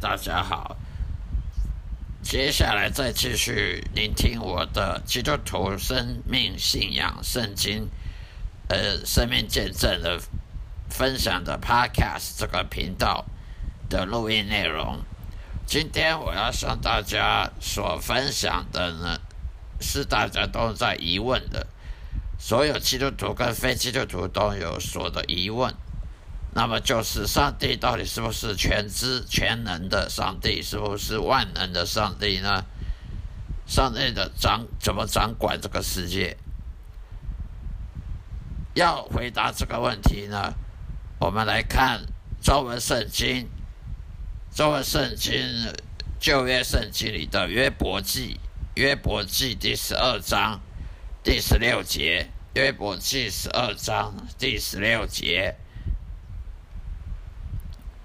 大家好。接下来再继续聆听我的基督徒生命信仰圣经，呃，生命见证的分享的 Podcast 这个频道的录音内容。今天我要向大家所分享的呢，是大家都在疑问的，所有基督徒跟非基督徒都有所的疑问。那么就是上帝到底是不是全知全能的上帝，是不是万能的上帝呢？上帝的掌怎么掌管这个世界？要回答这个问题呢，我们来看中文圣经，中文圣经旧约圣经里的约伯记，约伯记第十二章第十六节，约伯记十二章第十六节。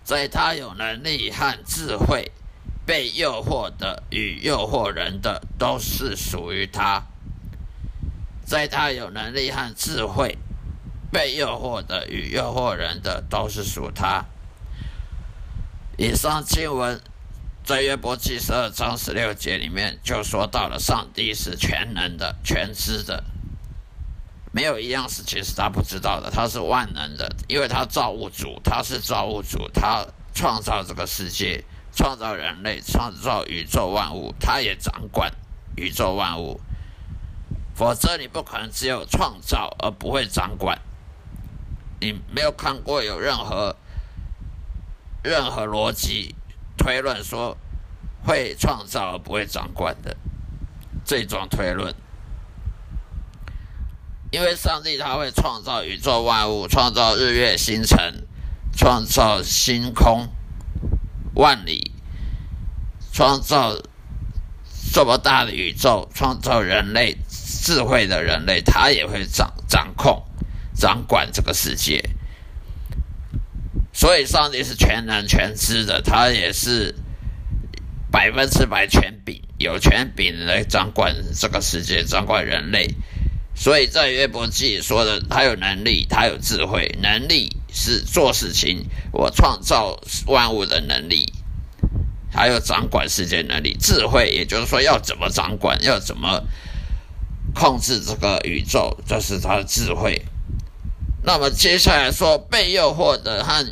在他有能力和智慧，被诱惑的与诱惑人的都是属于他。在他有能力和智慧，被诱惑的与诱惑人的都是属他。以上经文在约伯记十二章十六节里面就说到了，上帝是全能的、全知的。没有一样事情是他不知道的，他是万能的，因为他造物主，他是造物主，他创造这个世界，创造人类，创造宇宙万物，他也掌管宇宙万物。否则你不可能只有创造而不会掌管。你没有看过有任何任何逻辑推论说会创造而不会掌管的这种推论。因为上帝他会创造宇宙万物，创造日月星辰，创造星空万里，创造这么大的宇宙，创造人类智慧的人类，他也会掌掌控、掌管这个世界。所以，上帝是全能全知的，他也是百分之百权柄，有权柄来掌管这个世界，掌管人类。所以在约伯记说的，他有能力，他有智慧。能力是做事情，我创造万物的能力，还有掌管世界能力。智慧，也就是说要怎么掌管，要怎么控制这个宇宙，这是他的智慧。那么接下来说，被诱惑的和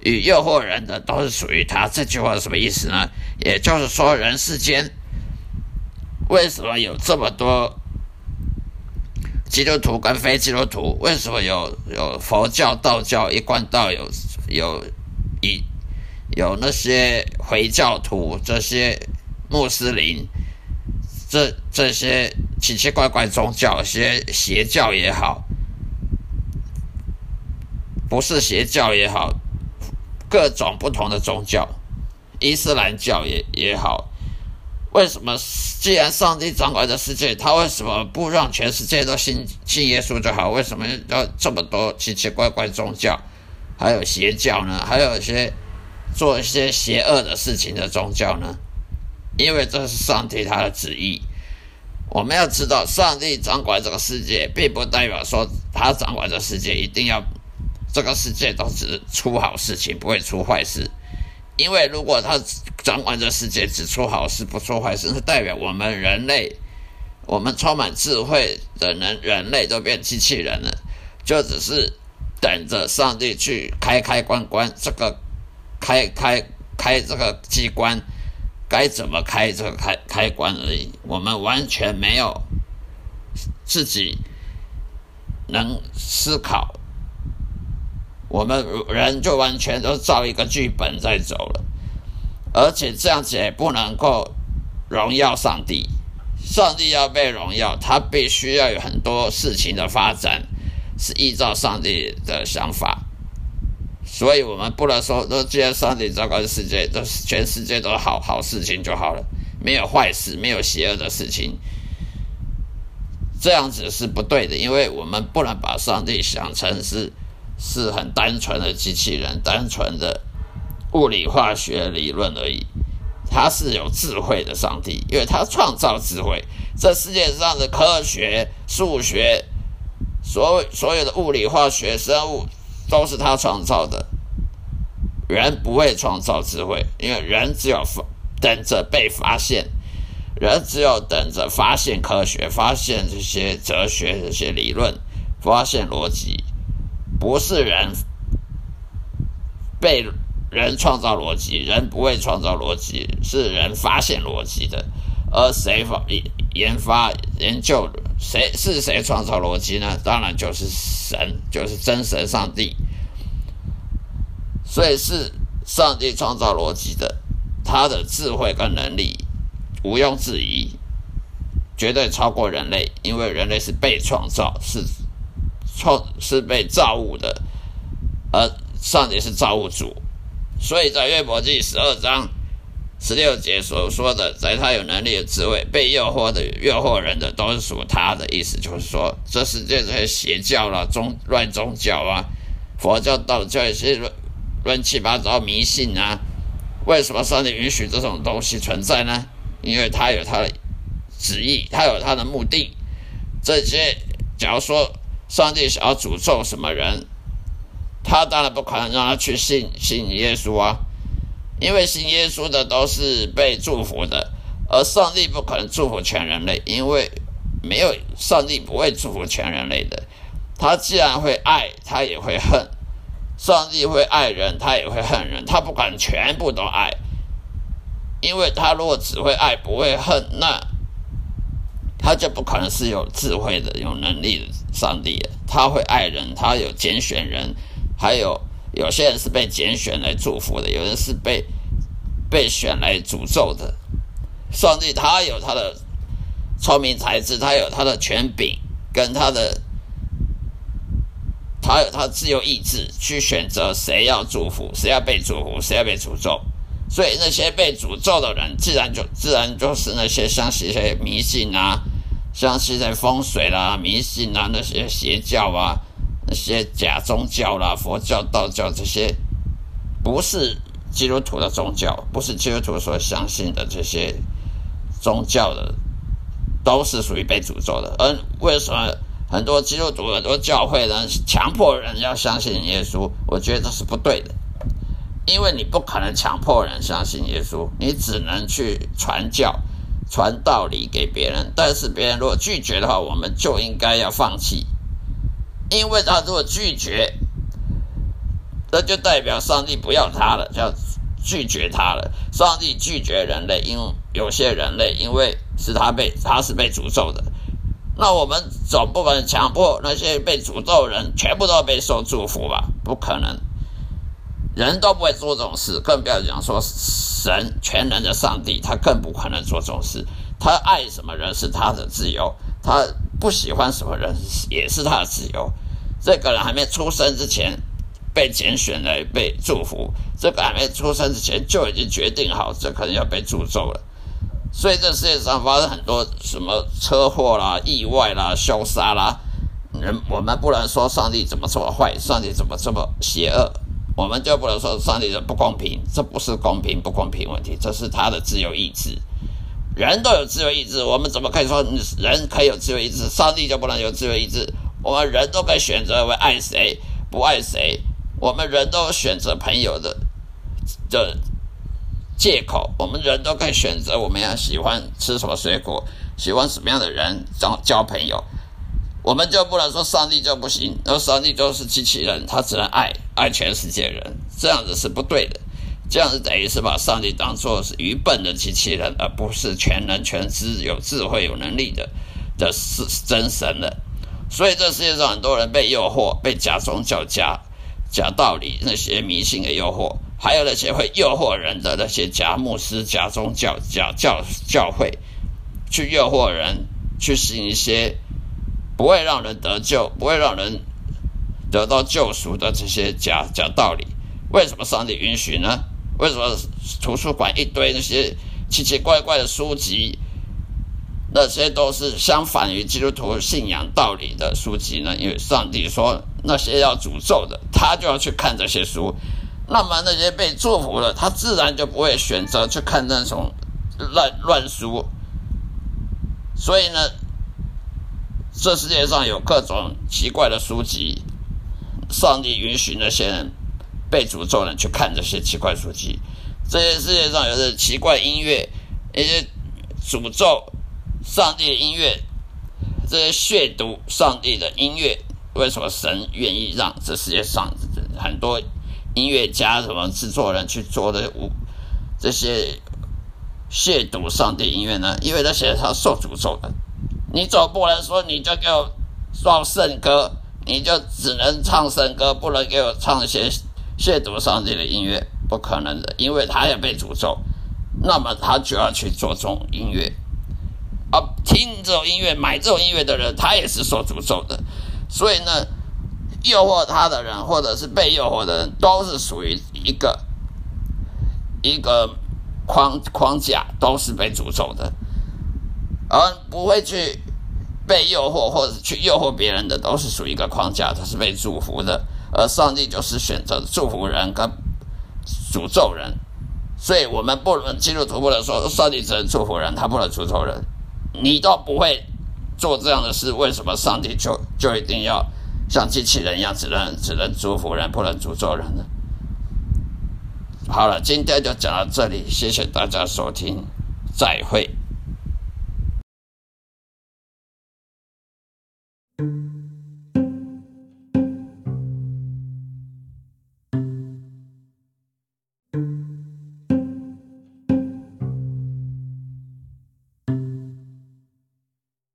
与诱惑人的都是属于他。这句话什么意思呢？也就是说，人世间为什么有这么多？基督徒跟非基督徒为什么有有佛教、道教、一贯道有有一有那些回教徒、这些穆斯林、这这些奇奇怪怪宗教、些邪教也好，不是邪教也好，各种不同的宗教，伊斯兰教也也好。为什么？既然上帝掌管着世界，他为什么不让全世界都信信耶稣就好？为什么要这么多奇奇怪怪宗教，还有邪教呢？还有一些做一些邪恶的事情的宗教呢？因为这是上帝他的旨意。我们要知道，上帝掌管这个世界，并不代表说他掌管这世界一定要这个世界都只出好事情，不会出坏事。因为如果他掌管这世界，只出好事不出坏事，是代表我们人类，我们充满智慧的人，人类都变机器人了，就只是等着上帝去开开关关，这个开开开这个机关该怎么开这个开开关而已。我们完全没有自己能思考。我们人就完全都照一个剧本在走了，而且这样子也不能够荣耀上帝。上帝要被荣耀，他必须要有很多事情的发展是依照上帝的想法。所以我们不能说，都既然上帝掌管世界，都是全世界都好好事情就好了，没有坏事，没有邪恶的事情，这样子是不对的，因为我们不能把上帝想成是。是很单纯的机器人，单纯的物理化学理论而已。他是有智慧的上帝，因为他创造智慧。这世界上的科学、数学，所所有的物理、化学、生物，都是他创造的。人不会创造智慧，因为人只有等着被发现，人只有等着发现科学、发现这些哲学、这些理论、发现逻辑，不是人被人创造逻辑，人不会创造逻辑，是人发现逻辑的。而谁发研发研究谁是谁创造逻辑呢？当然就是神，就是真神上帝。所以是上帝创造逻辑的，他的智慧跟能力毋庸置疑，绝对超过人类，因为人类是被创造，是创是被造物的，而上帝是造物主。所以在约伯记十二章十六节所说的，在他有能力的职位，被诱惑的诱惑人的都是属他的意思，就是说这世界这些邪教啦、宗乱宗教啊、佛教、道教一些。乱七八糟迷信啊！为什么上帝允许这种东西存在呢？因为他有他的旨意，他有他的目的。这些，假如说上帝想要诅咒什么人，他当然不可能让他去信信耶稣啊！因为信耶稣的都是被祝福的，而上帝不可能祝福全人类，因为没有上帝不会祝福全人类的。他既然会爱，他也会恨。上帝会爱人，他也会恨人，他不可能全部都爱，因为他如果只会爱不会恨，那他就不可能是有智慧的、有能力的上帝。他会爱人，他有拣选人，还有有些人是被拣选来祝福的，有人是被被选来诅咒的。上帝他有他的聪明才智，他有他的权柄跟他的。他有他自由意志去选择谁要祝福，谁要被祝福，谁要被诅咒。所以那些被诅咒的人，自然就自然就是那些相信一些迷信啊，相信在风水啦、迷信啊那些邪教啊、那些假宗教啦、佛教、道教这些，不是基督徒的宗教，不是基督徒所相信的这些宗教的，都是属于被诅咒的。而为什么？很多基督徒、很多教会人强迫人要相信耶稣，我觉得这是不对的，因为你不可能强迫人相信耶稣，你只能去传教、传道理给别人。但是别人如果拒绝的话，我们就应该要放弃，因为他如果拒绝，那就代表上帝不要他了，叫拒绝他了。上帝拒绝人类，因为有些人类因为是他被他是被诅咒的。那我们总不可能强迫那些被诅咒人全部都被受祝福吧？不可能，人都不会做这种事，更不要讲说神全能的上帝，他更不可能做这种事。他爱什么人是他的自由，他不喜欢什么人也是他的自由。这个人还没出生之前被拣选来被祝福，这个还没出生之前就已经决定好，这可能要被诅咒了。所以这世界上发生很多什么车祸啦、意外啦、凶杀啦，人我们不能说上帝怎么这么坏，上帝怎么这么邪恶，我们就不能说上帝的不公平，这不是公平不公平问题，这是他的自由意志。人都有自由意志，我们怎么可以说人可以有自由意志，上帝就不能有自由意志？我们人都可以选择为爱谁不爱谁，我们人都选择朋友的，的。借口，我们人都可以选择我们要喜欢吃什么水果，喜欢什么样的人交交朋友，我们就不能说上帝就不行，而上帝就是机器人，他只能爱爱全世界人，这样子是不对的，这样子等于是把上帝当做是愚笨的机器人，而不是全能全知有智慧有能力的的是真神了。所以这世界上很多人被诱惑，被假宗教、假假道理那些迷信给诱惑。还有那些会诱惑人的那些假牧师、假宗教、假教教会，去诱惑人，去信一些不会让人得救、不会让人得到救赎的这些假假道理。为什么上帝允许呢？为什么图书馆一堆那些奇奇怪怪的书籍，那些都是相反于基督徒信仰道理的书籍呢？因为上帝说那些要诅咒的，他就要去看这些书。那么那些被祝福的，他自然就不会选择去看那种乱乱书。所以呢，这世界上有各种奇怪的书籍，上帝允许那些人被诅咒人去看这些奇怪书籍。这些世界上有的奇怪音乐，一些诅咒上帝的音乐，这些亵渎上帝的音乐，为什么神愿意让这世界上很多音乐家、什么制作人去做的无这些亵渎上帝音乐呢？因为那些他受诅咒的，你总不能说你就给我唱圣歌，你就只能唱圣歌，不能给我唱一些亵渎上帝的音乐。不可能的，因为他也被诅咒，那么他就要去做这种音乐，而听这种音乐、买这种音乐的人，他也是受诅咒的。所以呢，诱惑他的人，或者是被诱惑的人，都是属于一个一个框框架，都是被诅咒的，而不会去被诱惑或者去诱惑别人的，都是属于一个框架，他是被祝福的。而上帝就是选择祝福人跟。诅咒人，所以我们不能基督徒不能说上帝只能祝福人，他不能诅咒人。你都不会做这样的事，为什么上帝就就一定要像机器人一样，只能只能祝福人，不能诅咒人呢？好了，今天就讲到这里，谢谢大家收听，再会。